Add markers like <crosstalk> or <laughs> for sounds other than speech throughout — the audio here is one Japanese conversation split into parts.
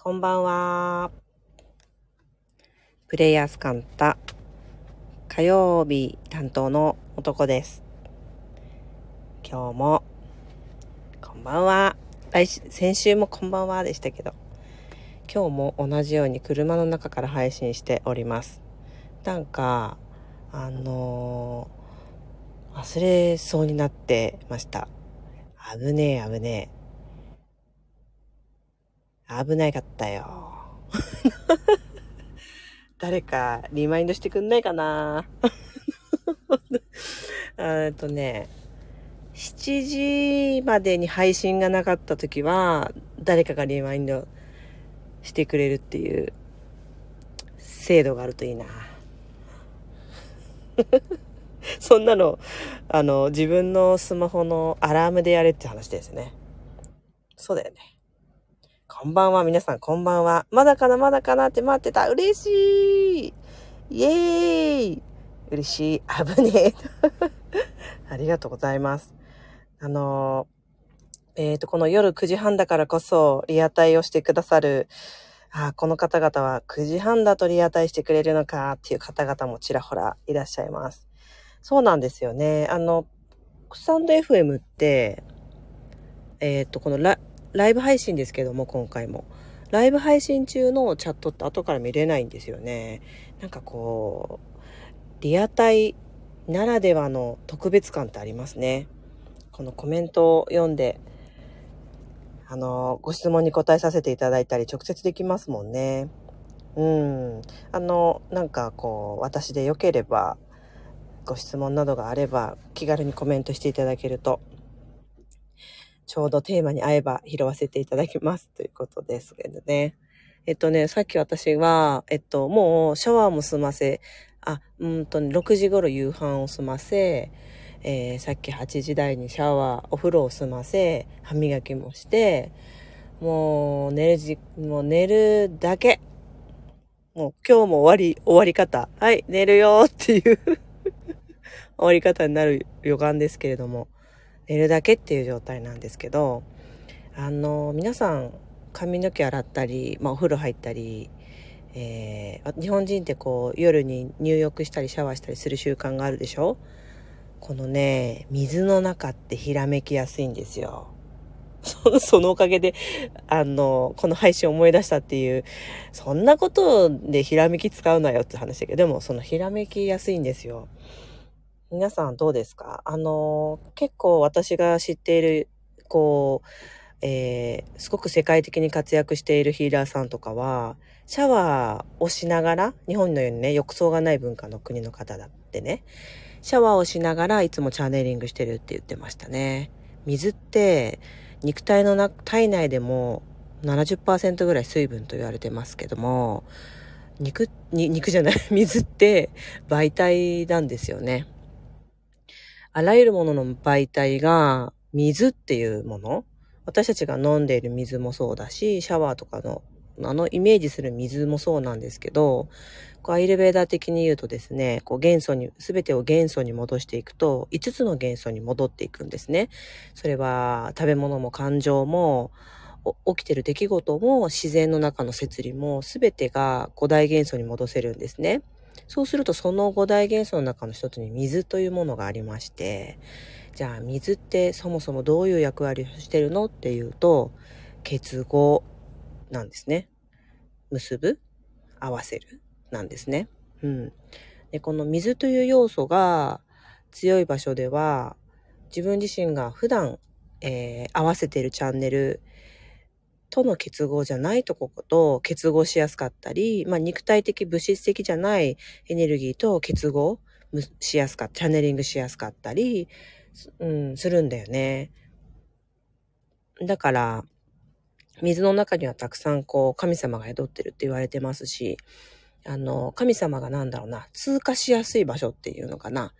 こんばんは。プレイヤースカンタ火曜日担当の男です。今日もこんばんは。来先週もこんばんはでしたけど、今日も同じように車の中から配信しております。なんか、あのー忘れそうになってました。危ねえ危ねえ。危なかったよ。<laughs> 誰かリマインドしてくんないかな？<laughs> えっとね、7時までに配信がなかった時は、誰かがリマインドしてくれるっていう制度があるといいな。<laughs> そんなの、あの、自分のスマホのアラームでやれって話ですね。そうだよね。こんばんは、皆さんこんばんは。まだかな、まだかなって待ってた。嬉しいイエーイ嬉しい。危ねえ。<laughs> ありがとうございます。あの、えっ、と、この夜9時半だからこそ、リアタイをしてくださる、あこの方々は9時半だとリアタイしてくれるのかっていう方々もちらほらいらっしゃいます。そうなんですよね。あの、スタンド FM って、えっ、と、このラライブ配信ですけども、今回も。ライブ配信中のチャットって後から見れないんですよね。なんかこう、リアタイならではの特別感ってありますね。このコメントを読んで、あの、ご質問に答えさせていただいたり、直接できますもんね。うん。あの、なんかこう、私でよければ、ご質問などがあれば、気軽にコメントしていただけると、ちょうどテーマに合えば拾わせていただきますということですけどね。えっとね、さっき私は、えっと、もうシャワーも済ませ、あ、うんとね、6時頃夕飯を済ませ、えーさっき8時台にシャワー、お風呂を済ませ、歯磨きもして、もう寝るじ、もう寝るだけ。もう今日も終わり、終わり方。はい、寝るよっていう <laughs> 終わり方になる予感ですけれども、寝るだけっていう状態なんですけど、あの、皆さん髪の毛洗ったり、まあお風呂入ったり、えー日本人ってこう夜に入浴したりシャワーしたりする習慣があるでしょ？このね、水の中ってひらめきやすいんですよ。<laughs> そのおかげで、あの、この配信を思い出したっていう、そんなことでひらめき使うなよって話だけど、でもそのひらめきやすいんですよ。皆さんどうですか？あの、結構私が知っている、こう、えーすごく世界的に活躍しているヒーラーさんとかは、シャワーをしながら、日本のようにね、浴槽がない文化の国の方だってね、シャワーをしながらいつもチャネリングしてるって言ってましたね。水って肉体のな体内でも70%ぐらい水分と言われてますけども、肉、に肉じゃない、水って媒体なんですよね。あらゆるものの媒体が水っていうもの？私たちが飲んでいる水もそうだし、シャワーとかのあのイメージする水もそうなんですけど、こうアイルベーダー的に言うとですね、こう元素に、すべてを元素に戻していくと、5つの元素に戻っていくんですね。それは食べ物も感情も、起きてる出来事も自然の中の摂理も全てが五大元素に戻せるんですね。そうするとその五大元素の中の一つに水というものがありまして、じゃあ水ってそもそもどういう役割をしてるのっていうと、結合なんですね。結ぶ合わせるなんですね。うん。で、この水という要素が強い場所では、自分自身が普段、えー合わせているチャンネルとの結合じゃないとこと結合しやすかったり、まあ、肉体的、物質的じゃないエネルギーと結合しやすかった、チャネリングしやすかったり、うん、するんだよね。だから、水の中にはたくさんこう神様が宿ってるって言われてますし、あの、神様がなんだろうな、通過しやすい場所っていうのかな。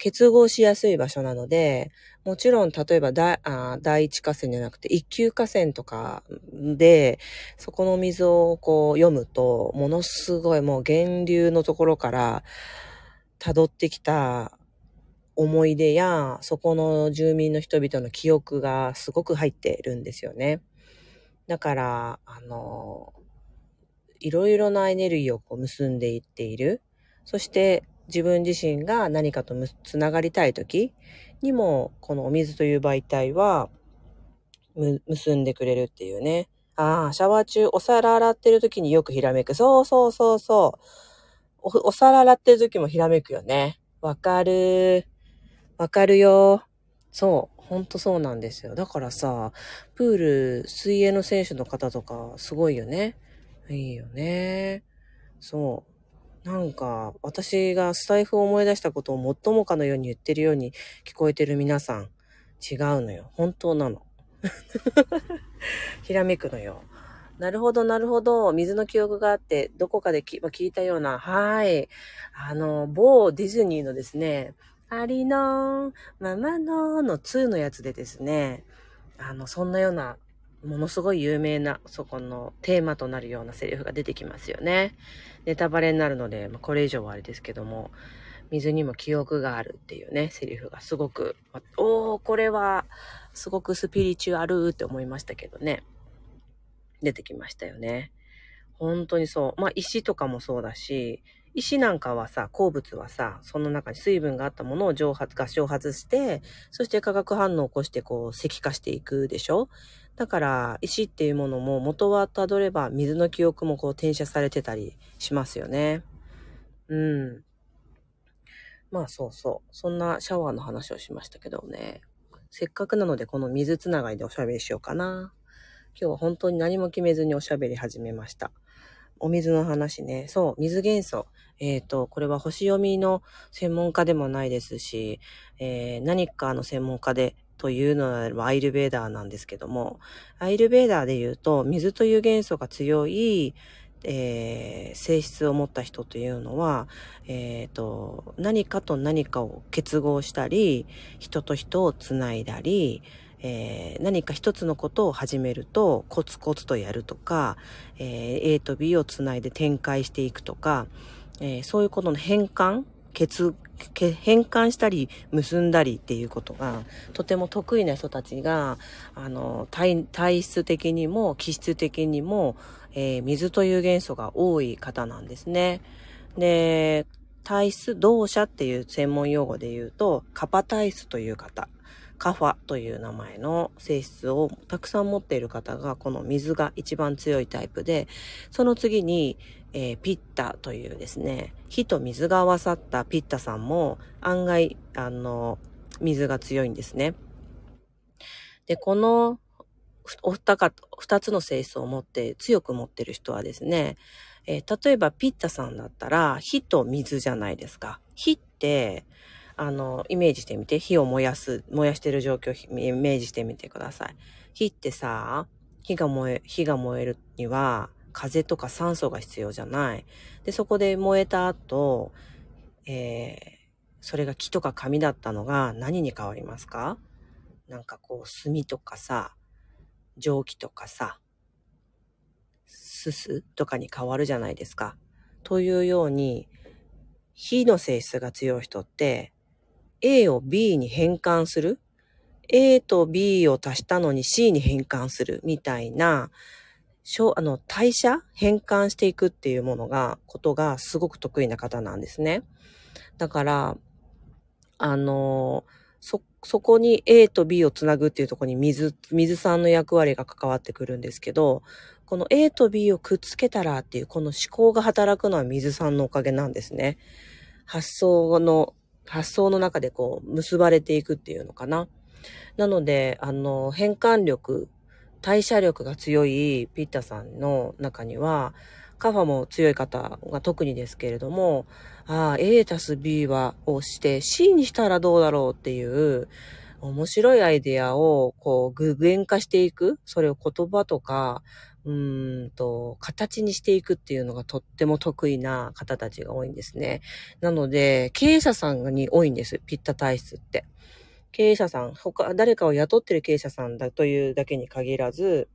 結合しやすい場所なので、もちろん例えば第一河川じゃなくて一級河川とかで、そこの水をこう読むと、ものすごいもう源流のところから辿ってきた思い出や、そこの住民の人々の記憶がすごく入っているんですよね。だから、あの、いろいろなエネルギーをこう結んでいっている。そして自分自身が何かとつながりたい時にも、このお水という媒体は、結んでくれるっていうね。ああ、シャワー中お皿洗ってる時によくひらめく。そうそうそうそう。お、お皿洗ってる時もひらめくよね。わかる。わかるよ。そう。ほんとそうなんですよ。だからさ、プール、水泳の選手の方とか、すごいよね。いいよね。そう。なんか、私がスタイフを思い出したことをもっともかのように言ってるように聞こえてる皆さん、違うのよ。本当なの。<laughs> ひらめくのよ。なるほど、なるほど。水の記憶があって、どこかで聞いたような、はい。あの、某ディズニーのですね、ありのー、ままのーの2のやつでですね、あの、そんなような、ものすごい有名な、そこのテーマとなるようなセリフが出てきますよね。ネタバレになるので、まあ、これ以上はあれですけども、水にも記憶があるっていうね、セリフがすごく、おー、これは、すごくスピリチュアルって思いましたけどね。出てきましたよね。本当にそう。まあ、石とかもそうだし、石なんかはさ、鉱物はさ、その中に水分があったものを蒸発、合蒸発して、そして化学反応を起こしてこう石化していくでしょ？だから、石っていうものも元はたどれば水の記憶もこう転写されてたりしますよね。うん。まあそうそう。そんなシャワーの話をしましたけどね。せっかくなのでこの水つながりでおしゃべりしようかな。今日は本当に何も決めずにおしゃべり始めました。お水の話ね。そう、水元素。えっ、と、これは星読みの専門家でもないですし、えー何かの専門家でというのであればアイルベーダーなんですけども、アイルベーダーで言うと、水という元素が強い、えー性質を持った人というのは、えっ、と、何かと何かを結合したり、人と人をつないだり、えー何か一つのことを始めるとコツコツとやるとか、えー A と B をつないで展開していくとか、えーそういうことの変換結変換したり結んだりっていうことがとても得意な人たちがあの体体質的にも気質的にも、えー水という元素が多い方なんですね。で体質動者っていう専門用語で言うとカパ体質という方カファという名前の性質をたくさん持っている方がこの水が一番強いタイプでその次に、えーピッタというですね火と水が合わさったピッタさんも案外あの水が強いんですね。でこのお二か二つの性質を持って強く持ってる人はですね、えー例えばピッタさんだったら火と水じゃないですか。火ってあの、イメージしてみて。火を燃やす、燃やしてる状況をイメージしてみてください。火ってさ、火が燃え、火が燃えるには、風とか酸素が必要じゃない。で、そこで燃えた後、えー、それが木とか紙だったのが何に変わりますか？なんかこう、炭とかさ、蒸気とかさ、すすとかに変わるじゃないですか。というように、火の性質が強い人って、A を B に変換する ?A と B を足したのに C に変換するみたいな、あの、代謝変換していくっていうものが、ことがすごく得意な方なんですね。だから、あの、そ、そこに A と B をつなぐっていうところに水、水さんの役割が関わってくるんですけど、この A と B をくっつけたらっていう、この思考が働くのは水さんのおかげなんですね。発想の、発想の中でこう、結ばれていくっていうのかな。なので、あの、変換力、代謝力が強いピッタさんの中には、カファも強い方が特にですけれども、ああ、A たす B は、をして C にしたらどうだろうっていう、面白いアイデアを、こう、具現化していく。それを言葉とか、うんと、形にしていくっていうのがとっても得意な方たちが多いんですね。なので、経営者さんに多いんです。ピッタ体質って。経営者さん、他、誰かを雇ってる経営者さんだというだけに限らず、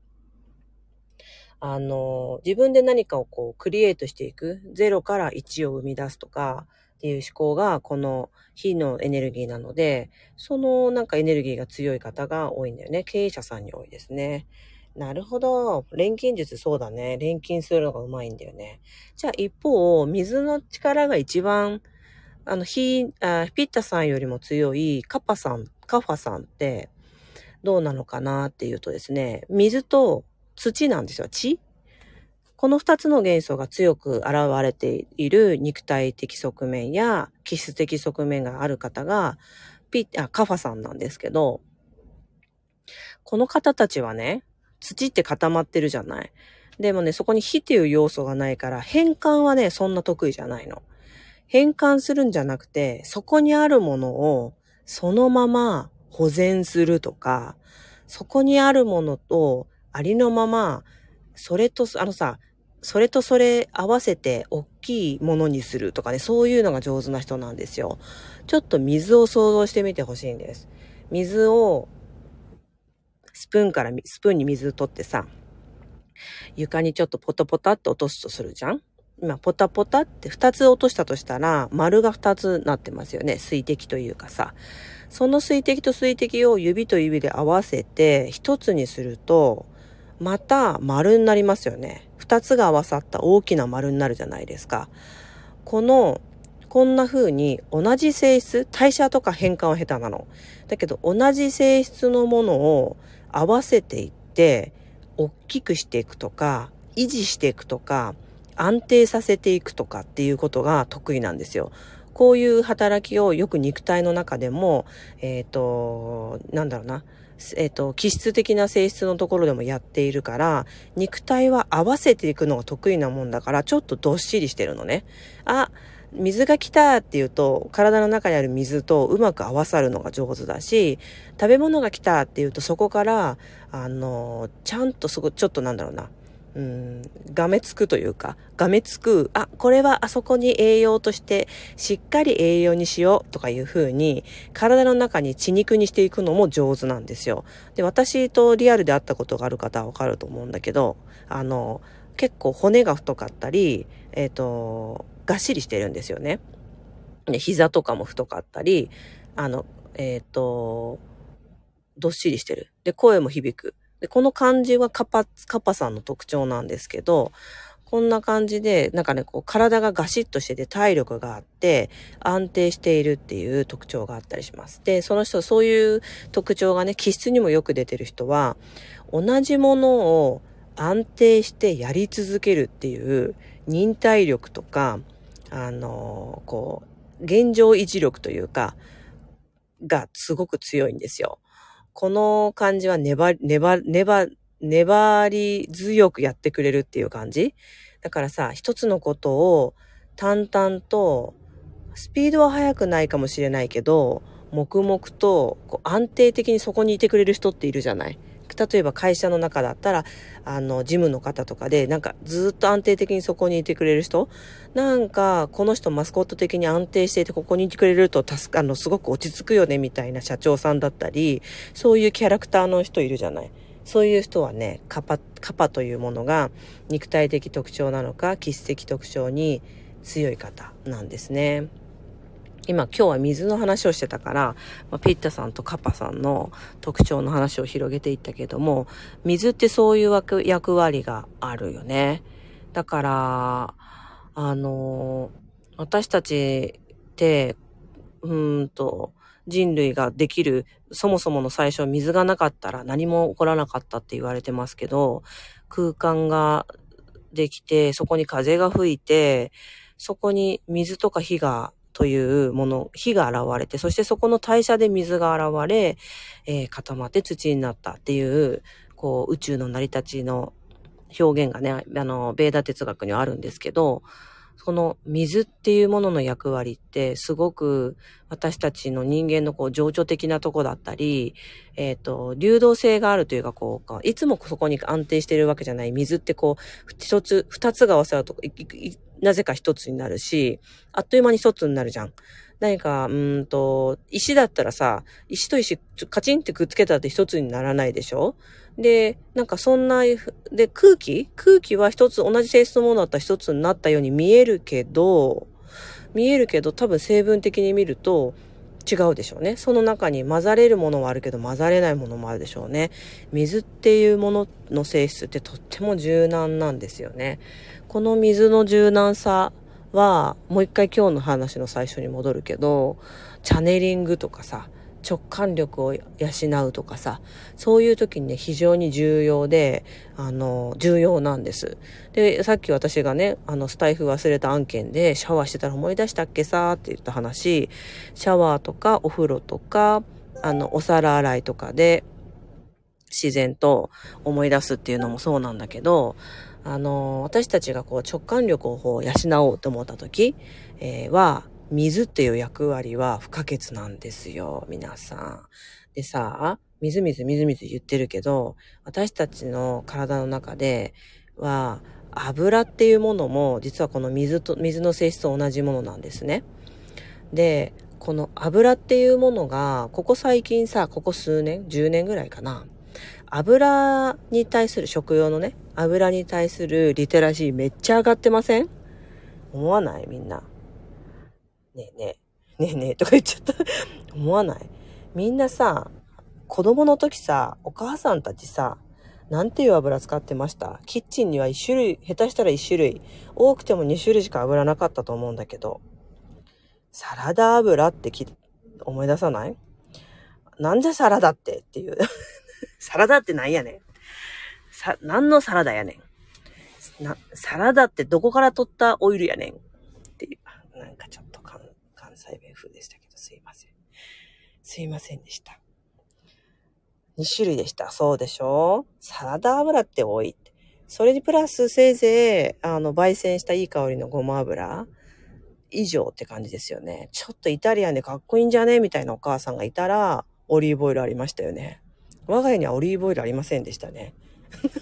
あの、自分で何かをこう、クリエイトしていく。0から1を生み出すとか、っていう思考が、この火のエネルギーなので、そのなんかエネルギーが強い方が多いんだよね。経営者さんに多いですね。なるほど。錬金術そうだね。錬金するのがうまいんだよね。じゃあ一方、水の力が一番、あの、ヒあピッタさんよりも強いカパさん、カファさんってどうなのかなっていうとですね、水と土なんですよ。地この二つの元素が強く現れている肉体的側面や気質的側面がある方が、ピあ、カファさんなんですけど、この方たちはね、土って固まってるじゃない？でもね、そこに火っていう要素がないから、変換はね、そんな得意じゃないの。変換するんじゃなくて、そこにあるものをそのまま保全するとか、そこにあるものとありのまま、それと、あのさ、それとそれ合わせて大きいものにするとかね、そういうのが上手な人なんですよ。ちょっと水を想像してみてほしいんです。水をスプーンから、スプーンに水取ってさ、床にちょっとポタポタって落とすとするじゃん？今、ポタポタって2つ落としたとしたら、丸が2つなってますよね。水滴というかさ。その水滴と水滴を指と指で合わせて1つにすると、また丸になりますよね。2つが合わさった大きな丸になるじゃないですか。この、こんな風に同じ性質、代謝とか変換は下手なの。だけど同じ性質のものを合わせていって、大きくしていくとか、維持していくとか、安定させていくとかっていうことが得意なんですよ。こういう働きをよく肉体の中でも、えっ、ー、と、なんだろうな、えっ、ー、と、気質的な性質のところでもやっているから、肉体は合わせていくのが得意なもんだから、ちょっとどっしりしてるのね。あ、水が来たっていうと、体の中にある水とうまく合わさるのが上手だし、食べ物が来たっていうと、そこから、あの、ちゃんとそこ、ちょっとなんだろうな、うん、がめつくというか、がめつく、あ、これはあそこに栄養として、しっかり栄養にしようとかいう風に、体の中に血肉にしていくのも上手なんですよ。で、私とリアルで会ったことがある方はわかると思うんだけど、あの、結構骨が太かったり、えっ、ー、と、がっしりしてるんですよね。で、膝とかも太かったり、あの、えっ、ー、と、どっしりしてる。で、声も響く。で、この感じはカパ、カパさんの特徴なんですけど、こんな感じで、なんかね、こう、体がガシッとしてて体力があって、安定しているっていう特徴があったりします。で、その人、そういう特徴がね、気質にもよく出てる人は、同じものを安定してやり続けるっていう忍耐力とか、あの、こう、現状維持力というか、がすごく強いんですよ。この感じは粘り、粘、粘、粘り強くやってくれるっていう感じだからさ、一つのことを淡々と、スピードは速くないかもしれないけど、黙々とこう安定的にそこにいてくれる人っているじゃない例えば会社の中だったら、あの、事務の方とかで、なんかずっと安定的にそこにいてくれる人なんか、この人マスコット的に安定していて、ここにいてくれると助か、あの、すごく落ち着くよね、みたいな社長さんだったり、そういうキャラクターの人いるじゃない。そういう人はね、カパ、カパというものが肉体的特徴なのか、気質的特徴に強い方なんですね。今今日は水の話をしてたから、まあ、ピッタさんとカパさんの特徴の話を広げていったけども、水ってそういう役割があるよね。だから、あの私たちって、うんと、人類ができる、そもそもの最初水がなかったら何も起こらなかったって言われてますけど、空間ができて、そこに風が吹いて、そこに水とか火がというもの、火が現れて、そしてそこの代謝で水が現れ、えー、固まって土になったっていう、こう、宇宙の成り立ちの表現がね、あの、ベーダ哲学にはあるんですけど、その水っていうものの役割ってすごく私たちの人間のこう情緒的なとこだったり、えっ、ー、と、流動性があるというかこう、いつもそこに安定してるわけじゃない。水ってこう、一つ、二つが合わさるとなぜか一つになるし、あっという間に一つになるじゃん。何か、うんと、石だったらさ、石と石カチンってくっつけたって一つにならないでしょ？で、なんかそんな、で、空気？空気は一つ、同じ性質のものだったら一つになったように見えるけど、見えるけど、多分成分的に見ると、違うでしょうね。その中に混ざれるものはあるけど混ざれないものもあるでしょうね。水っていうものの性質ってとっても柔軟なんですよね。この水の柔軟さは、もう一回今日の話の最初に戻るけど、チャネリングとかさ、直感力を養うとかさ、そういう時にね、非常に重要で、あの、重要なんです。で、さっき私がね、あの、スタイフ忘れた案件でシャワーしてたら思い出したっけさーって言った話、シャワーとかお風呂とか、あの、お皿洗いとかで、自然と思い出すっていうのもそうなんだけど、あの、私たちがこう直感力を養おうと思った時、えー、は、水っていう役割は不可欠なんですよ、皆さん。でさ、水水水水言ってるけど、私たちの体の中では、油っていうものも実はこの水と、水の性質と同じものなんですね。で、この油っていうものが、ここ最近さ、ここ数年、10年ぐらいかな。油に対する食用のね、油に対するリテラシーめっちゃ上がってません？思わない？みんな。ねえねえ、ねえねえ。とか言っちゃった。<laughs> 思わない？みんなさ、子供の時さ、お母さんたちさ、なんていう油使ってました？キッチンには1種類、下手したら1種類、多くても2種類しか油なかったと思うんだけど、サラダ油ってき思い出さない？なんでサラダってっていう。<laughs> サラダってなんやねん。さ、何のサラダやねん。な、サラダってどこから取ったオイルやねん。っていう。なんかちょっと関西弁風でしたけど、すいません。すいませんでした。2種類でした。そうでしょ？サラダ油って多い。それにプラスせいぜい、あの、焙煎したいい香りのごま油以上って感じですよね。ちょっとイタリアンでかっこいいんじゃね？みたいなお母さんがいたら、オリーブオイルありましたよね。我が家にはオリーブオイルありませんでしたね。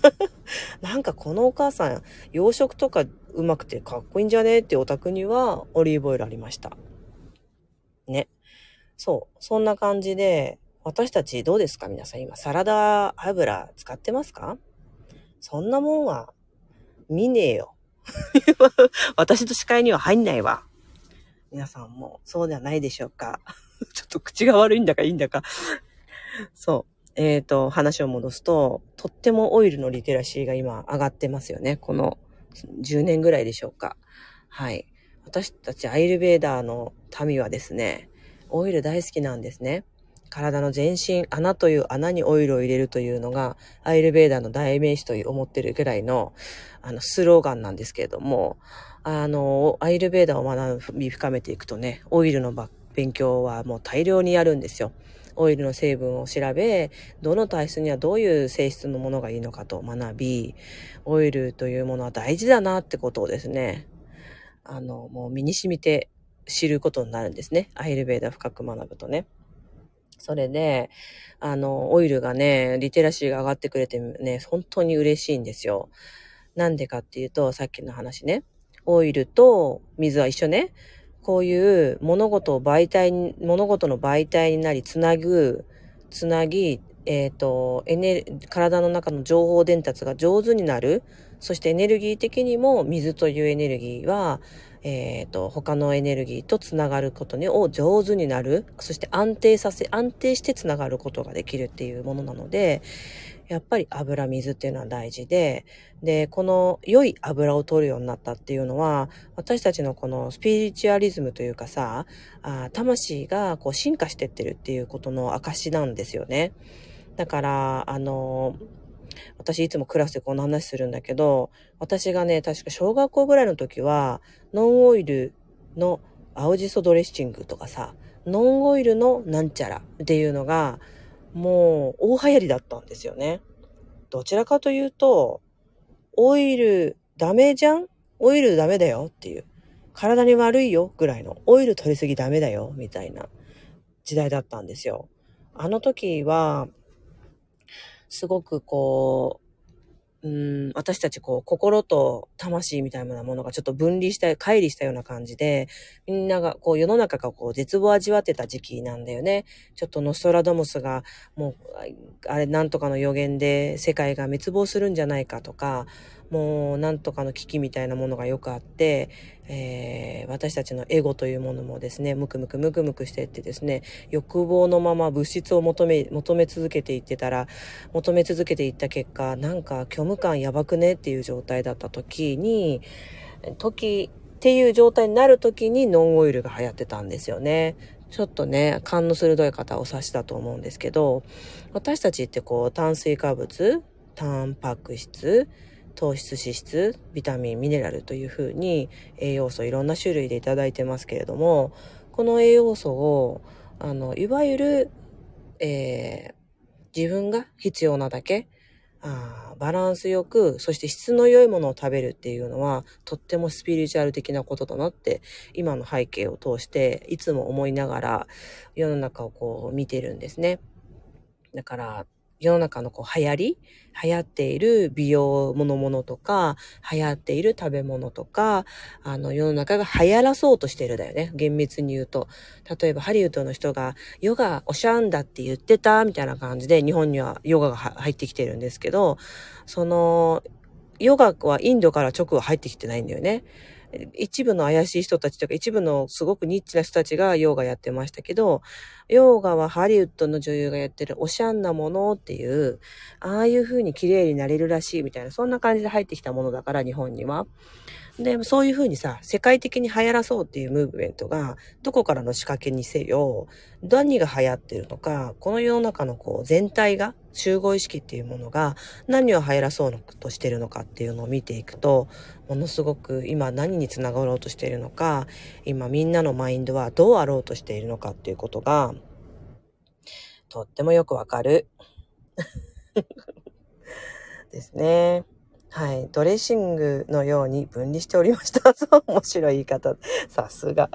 <laughs> なんかこのお母さん、洋食とかうまくてかっこいいんじゃねってお宅にはオリーブオイルありました。ね。そう。そんな感じで、私たちどうですか？皆さん今、サラダ油使ってますか？そんなもんは見ねえよ。<laughs> 私と視界には入んないわ。皆さんもそうではないでしょうか？<laughs> ちょっと口が悪いんだかいいんだか。そう。えっ、ー、と、話を戻すと、とってもオイルのリテラシーが今上がってますよね。この10年ぐらいでしょうか。はい。私たちアイルベーダーの民はですね、オイル大好きなんですね。体の全身、穴という穴にオイルを入れるというのが、アイルベーダーの代名詞と思ってるぐらいの、あの、スローガンなんですけれども、あの、アイルベーダーを学び深めていくとね、オイルの勉強はもう大量にやるんですよ。オイルの成分を調べ、どの体質にはどういう性質のものがいいのかと学び、オイルというものは大事だなってことをですね、あの、もう身に染みて知ることになるんですね。アイルベーダ深く学ぶとね。それで、あの、オイルがね、リテラシーが上がってくれてね、本当に嬉しいんですよ。なんでかっていうと、さっきの話ね。オイルと水は一緒ね。こういう物事を媒体に、物事の媒体になり、つなぐ、つなぎ、えっ、ー、と、エネ体の中の情報伝達が上手になる。そしてエネルギー的にも水というエネルギーは、えっ、ー、と、他のエネルギーとつながることにを上手になる。そして安定させ、安定してつながることができるっていうものなので、やっぱり油水っていうのは大事で、で、この良い油を取るようになったっていうのは、私たちのこのスピリチュアリズムというかさ、あ魂がこう進化してってるっていうことの証なんですよね。だから、あの、私いつもクラスでこんな話するんだけど、私がね、確か小学校ぐらいの時は、ノンオイルの青じそドレッシングとかさ、ノンオイルのなんちゃらっていうのが、もう大流行りだったんですよね。どちらかというと、オイルダメじゃん？オイルダメだよ？っていう。体に悪いよ？ぐらいの。オイル取りすぎダメだよ？みたいな時代だったんですよ。あの時は、すごくこうう、ん、私たちこう、心と魂みたいなものがちょっと分離した、乖離したような感じで、みんながこう、世の中がこう、絶望を味わってた時期なんだよね。ちょっとノストラドモスが、もう、あれ、なんとかの予言で世界が滅亡するんじゃないかとか、もうなんとかの危機みたいなものがよくあって、えー、私たちのエゴというものもですね、ムクムクムクムクしていってですね、欲望のまま物質を求め、求め続けていってたら、求め続けていった結果、なんか虚無感やばくねっていう状態だった時に、時っていう状態になる時にノンオイルが流行ってたんですよね。ちょっとね、勘の鋭い方を指したと思うんですけど、私たちってこう、炭水化物、タンパク質、糖質、脂質、ビタミン、ミネラルというふうに栄養素いろんな種類でいいてますけれども、この栄養素を、あの、いわゆる、えー、自分が必要なだけ、あバランスよく、そして質の良いものを食べるっていうのは、とってもスピリチュアル的なことだなって、今の背景を通して、いつも思いながら、世の中をこう見てるんですね。だから、世の中のこう流行り流行っている美容ものものとか、流行っている食べ物とか、あの世の中が流行らそうとしてるだよね。厳密に言うと。例えばハリウッドの人がヨガおしゃんだって言ってたみたいな感じで日本にはヨガが入ってきてるんですけど、そのヨガはインドから直後入ってきてないんだよね。一部の怪しい人たちとか、一部のすごくニッチな人たちがヨーガやってましたけど、ヨーガはハリウッドの女優がやってるおしゃんなものっていう、ああいう風に綺麗になれるらしいみたいな、そんな感じで入ってきたものだから、日本には。で、そういうふうにさ、世界的に流行らそうっていうムーブメントが、どこからの仕掛けにせよ、何が流行ってるのか、この世の中のこう全体が、集合意識っていうものが何を流行らそうとしてるのかっていうのを見ていくと、ものすごく今何につながろうとしているのか、今みんなのマインドはどうあろうとしているのかっていうことが、とってもよくわかる。<laughs> ですね。はい。ドレッシングのように分離しておりました。<laughs> そう、面白い言い方。さすが。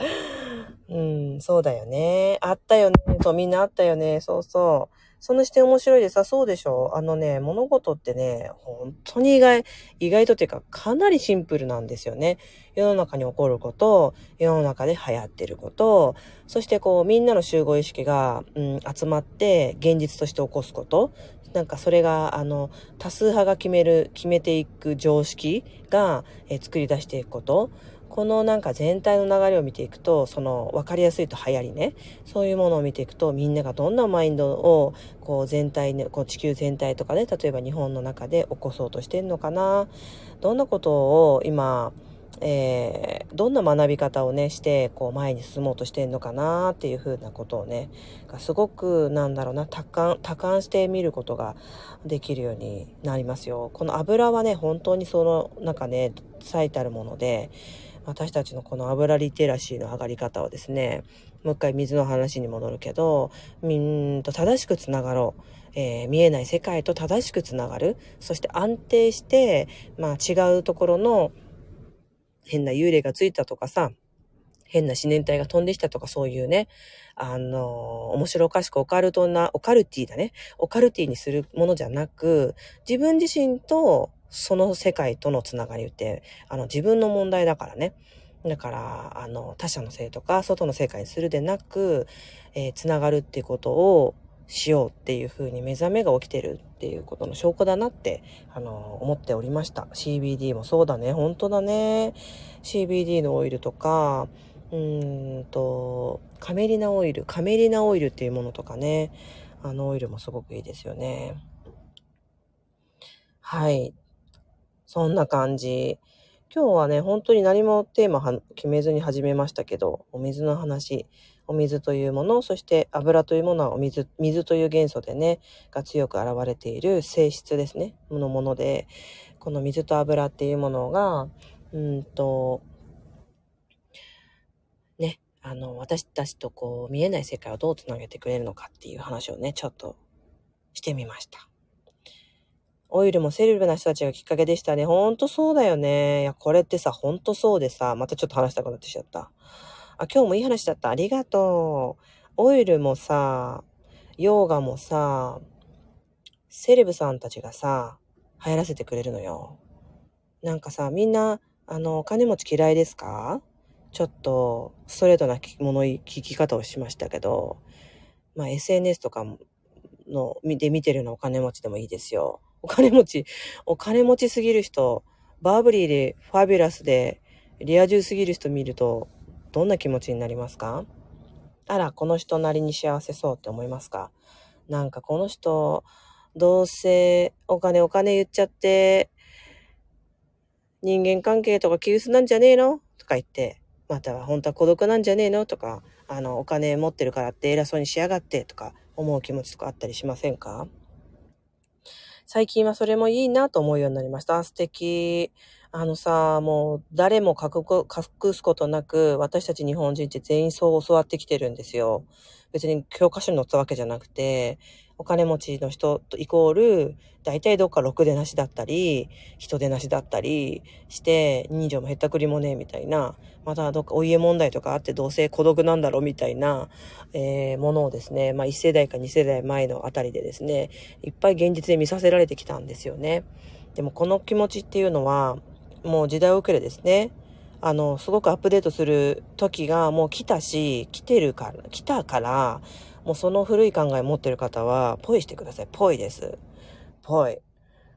うん、そうだよね。あったよね。そう、みんなあったよね。そうそう。その視点面白いでさ、そうでしょ？あのね、物事ってね、本当に意外、意外とっていうか、かなりシンプルなんですよね。世の中に起こること、世の中で流行ってること、そしてこう、みんなの集合意識が、うん、集まって現実として起こすこと、なんかそれが、あの、多数派が決める、決めていく常識が、え、作り出していくこと。このなんか全体の流れを見ていくと、その分かりやすいと流行りね、そういうものを見ていくと、みんながどんなマインドを、こう全体ね、こう地球全体とかね、例えば日本の中で起こそうとしてんのかな。どんなことを今、えー、どんな学び方をね、して、こう前に進もうとしてんのかなっていうふうなことをね、すごく、なんだろうな、多感、多感して見ることができるようになりますよ。この油はね、本当にその、なんかね、最たるもので、私たちのこの油リテラシーの上がり方はですね、もう一回水の話に戻るけど、みんと正しくつながろう。えー、見えない世界と正しくつながる。そして安定して、まあ違うところの変な幽霊がついたとかさ、変な思念体が飛んできたとかそういうね、あの、面白おかしくオカルトな、オカルティだね。オカルティにするものじゃなく、自分自身とその世界とのつながりって、あの、自分の問題だからね。だから、あの、他者のせいとか、外の世界にするでなく、えー、つながるっていうことをしようっていうふうに目覚めが起きてるっていうことの証拠だなって、あの、思っておりました。CBD もそうだね。本当だね。CBD のオイルとか、うんと、カメリナオイル、カメリナオイルっていうものとかね。あのオイルもすごくいいですよね。はい。そんな感じ。今日はね、本当に何もテーマは決めずに始めましたけど、お水の話、お水というもの、そして油というものはお水、水という元素でね、が強く現れている性質ですね、のもので、この水と油っていうものが、うんと、ね、あの、私たちとこう、見えない世界をどうつなげてくれるのかっていう話をね、ちょっとしてみました。オイルもセレブな人たちがきっかけでしたね。ほんとそうだよね。いや、これってさ、ほんとそうでさ、またちょっと話したくなってきちゃった。あ、今日もいい話だった。ありがとう。オイルもさ、ヨーガもさ、セレブさんたちがさ、流行らせてくれるのよ。なんかさ、みんな、あの、お金持ち嫌いですか？ちょっと、ストレートな物聞き方をしましたけど、まあ、SNS とかの、で見てるようなお金持ちでもいいですよ。お金持ち、お金持ちすぎる人バーブリーでファビュラスでリア充すぎる人見るとどんな気持ちになりますか？あら、この人なりに幸せそうって思いますか？なんかこの人、どうせお金お金言っちゃって、人間関係とか急須なんじゃねえの？とか言って、または本当は孤独なんじゃねえの？とか、あの、お金持ってるからって偉そうにしやがってとか思う気持ちとかあったりしませんか？最近はそれもいいなと思うようになりました。素敵。あのさ、もう誰も隠すことなく、私たち日本人って全員そう教わってきてるんですよ。別に教科書に載ったわけじゃなくて、お金持ちの人とイコール、大体どっかろくでなしだったり、人でなしだったりして、人情もへったくりもねえみたいな、またどっかお家問題とかあってどうせ孤独なんだろうみたいな、えー、ものをですね、まあ1世代か2世代前のあたりでですね、いっぱい現実で見させられてきたんですよね。でもこの気持ちっていうのは、もう時代遅れですね。あの、すごくアップデートする時がもう来たし、来てるから、来たから、もうその古い考え持ってる方は、ポイしてください。ポイです。ポイ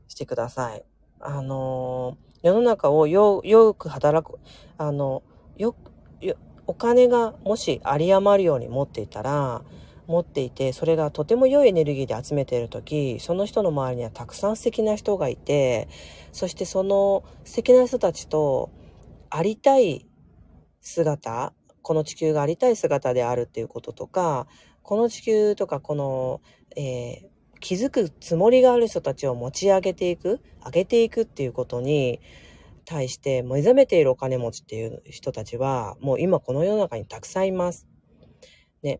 してください。あのー、世の中をよ、よく働く、あの、よ、よ、お金がもし有り余るように持っていたら、持っていて、それがとても良いエネルギーで集めている時、その人の周りにはたくさん素敵な人がいて、そしてその素敵な人たちとありたい姿、この地球がありたい姿であるっていうこととか、この地球とかこの、えー、気づくつもりがある人たちを持ち上げていく、上げていくっていうことに対して目覚めているお金持ちっていう人たちは、もう今この世の中にたくさんいます。ね。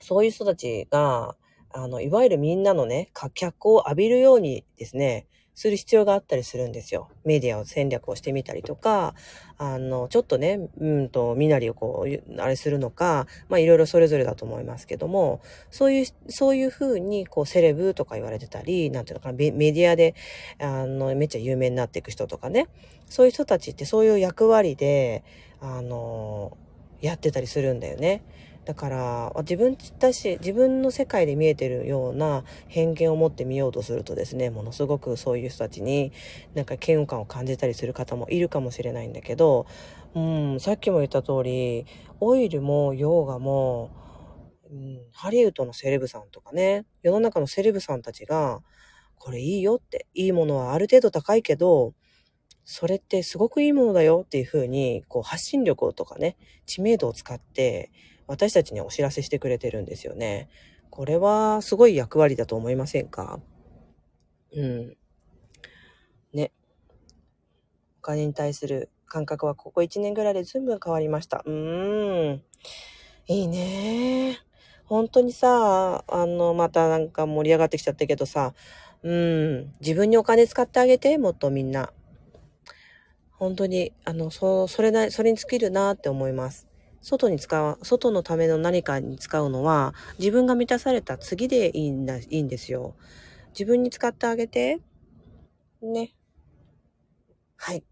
そういう人たちが、あの、いわゆるみんなのね、脚光を浴びるようにですね、する必要があったりするんですよ。メディアを戦略をしてみたりとか、あの、ちょっとね、うんと、身なりをこう、あれするのか、まあいろいろそれぞれだと思いますけども、そういう、そういうふうに、こう、セレブとか言われてたり、なんていうのかな、メディアで、あの、めっちゃ有名になっていく人とかね、そういう人たちってそういう役割で、あの、やってたりするんだよね。だから自分だし自分の世界で見えてるような偏見を持ってみようとするとですねものすごくそういう人たちになんか嫌悪感を感じたりする方もいるかもしれないんだけど、うん、さっきも言った通りオイルもヨーガも、うん、ハリウッドのセレブさんとかね世の中のセレブさんたちがこれいいよっていいものはある程度高いけどそれってすごくいいものだよっていうふうに、こう発信力とかね、知名度を使って、私たちにお知らせしてくれてるんですよね。これはすごい役割だと思いませんか？うん。ね。お金に対する感覚はここ1年ぐらいで随分変わりました。うーん。いいね本当にさ、あの、またなんか盛り上がってきちゃったけどさ、うん、自分にお金使ってあげて、もっとみんな。本当に、あの、そう、それな、それに尽きるなって思います。外に使う、外のための何かに使うのは、自分が満たされた次でいいんだ、いいんですよ。自分に使ってあげて。ね。はい。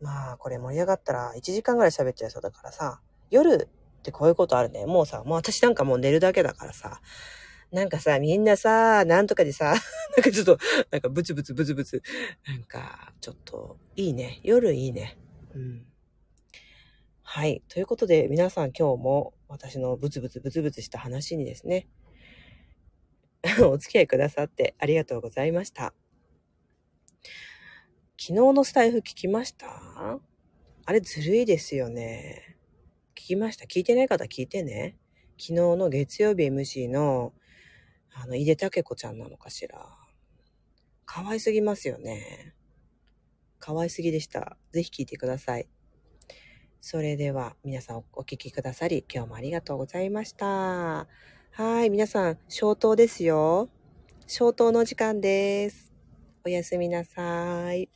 まあ、これ盛り上がったら1時間ぐらい喋っちゃいそうだからさ、夜ってこういうことあるね。もうさ、もう私なんかもう寝るだけだからさ、なんかさ、みんなさ、なんとかでさ、<laughs> なんかちょっと、なんかブツブツブツブツ、なんか、ちょっと、いいね。夜いいね。うん。はい。ということで、皆さん今日も私のブツブツブツブツした話にですね、<laughs> お付き合いくださってありがとうございました。昨日のスタイフ聞きました？あれずるいですよね。聞きました？聞いてない方聞いてね。昨日の月曜日 MC の、あの、井出武子ちゃんなのかしら。可愛すぎますよね。可愛すぎでした。ぜひ聞いてください。それでは皆さんお聞きくださり、今日もありがとうございました。はい、皆さん、消灯ですよ。消灯の時間です。おやすみなさい。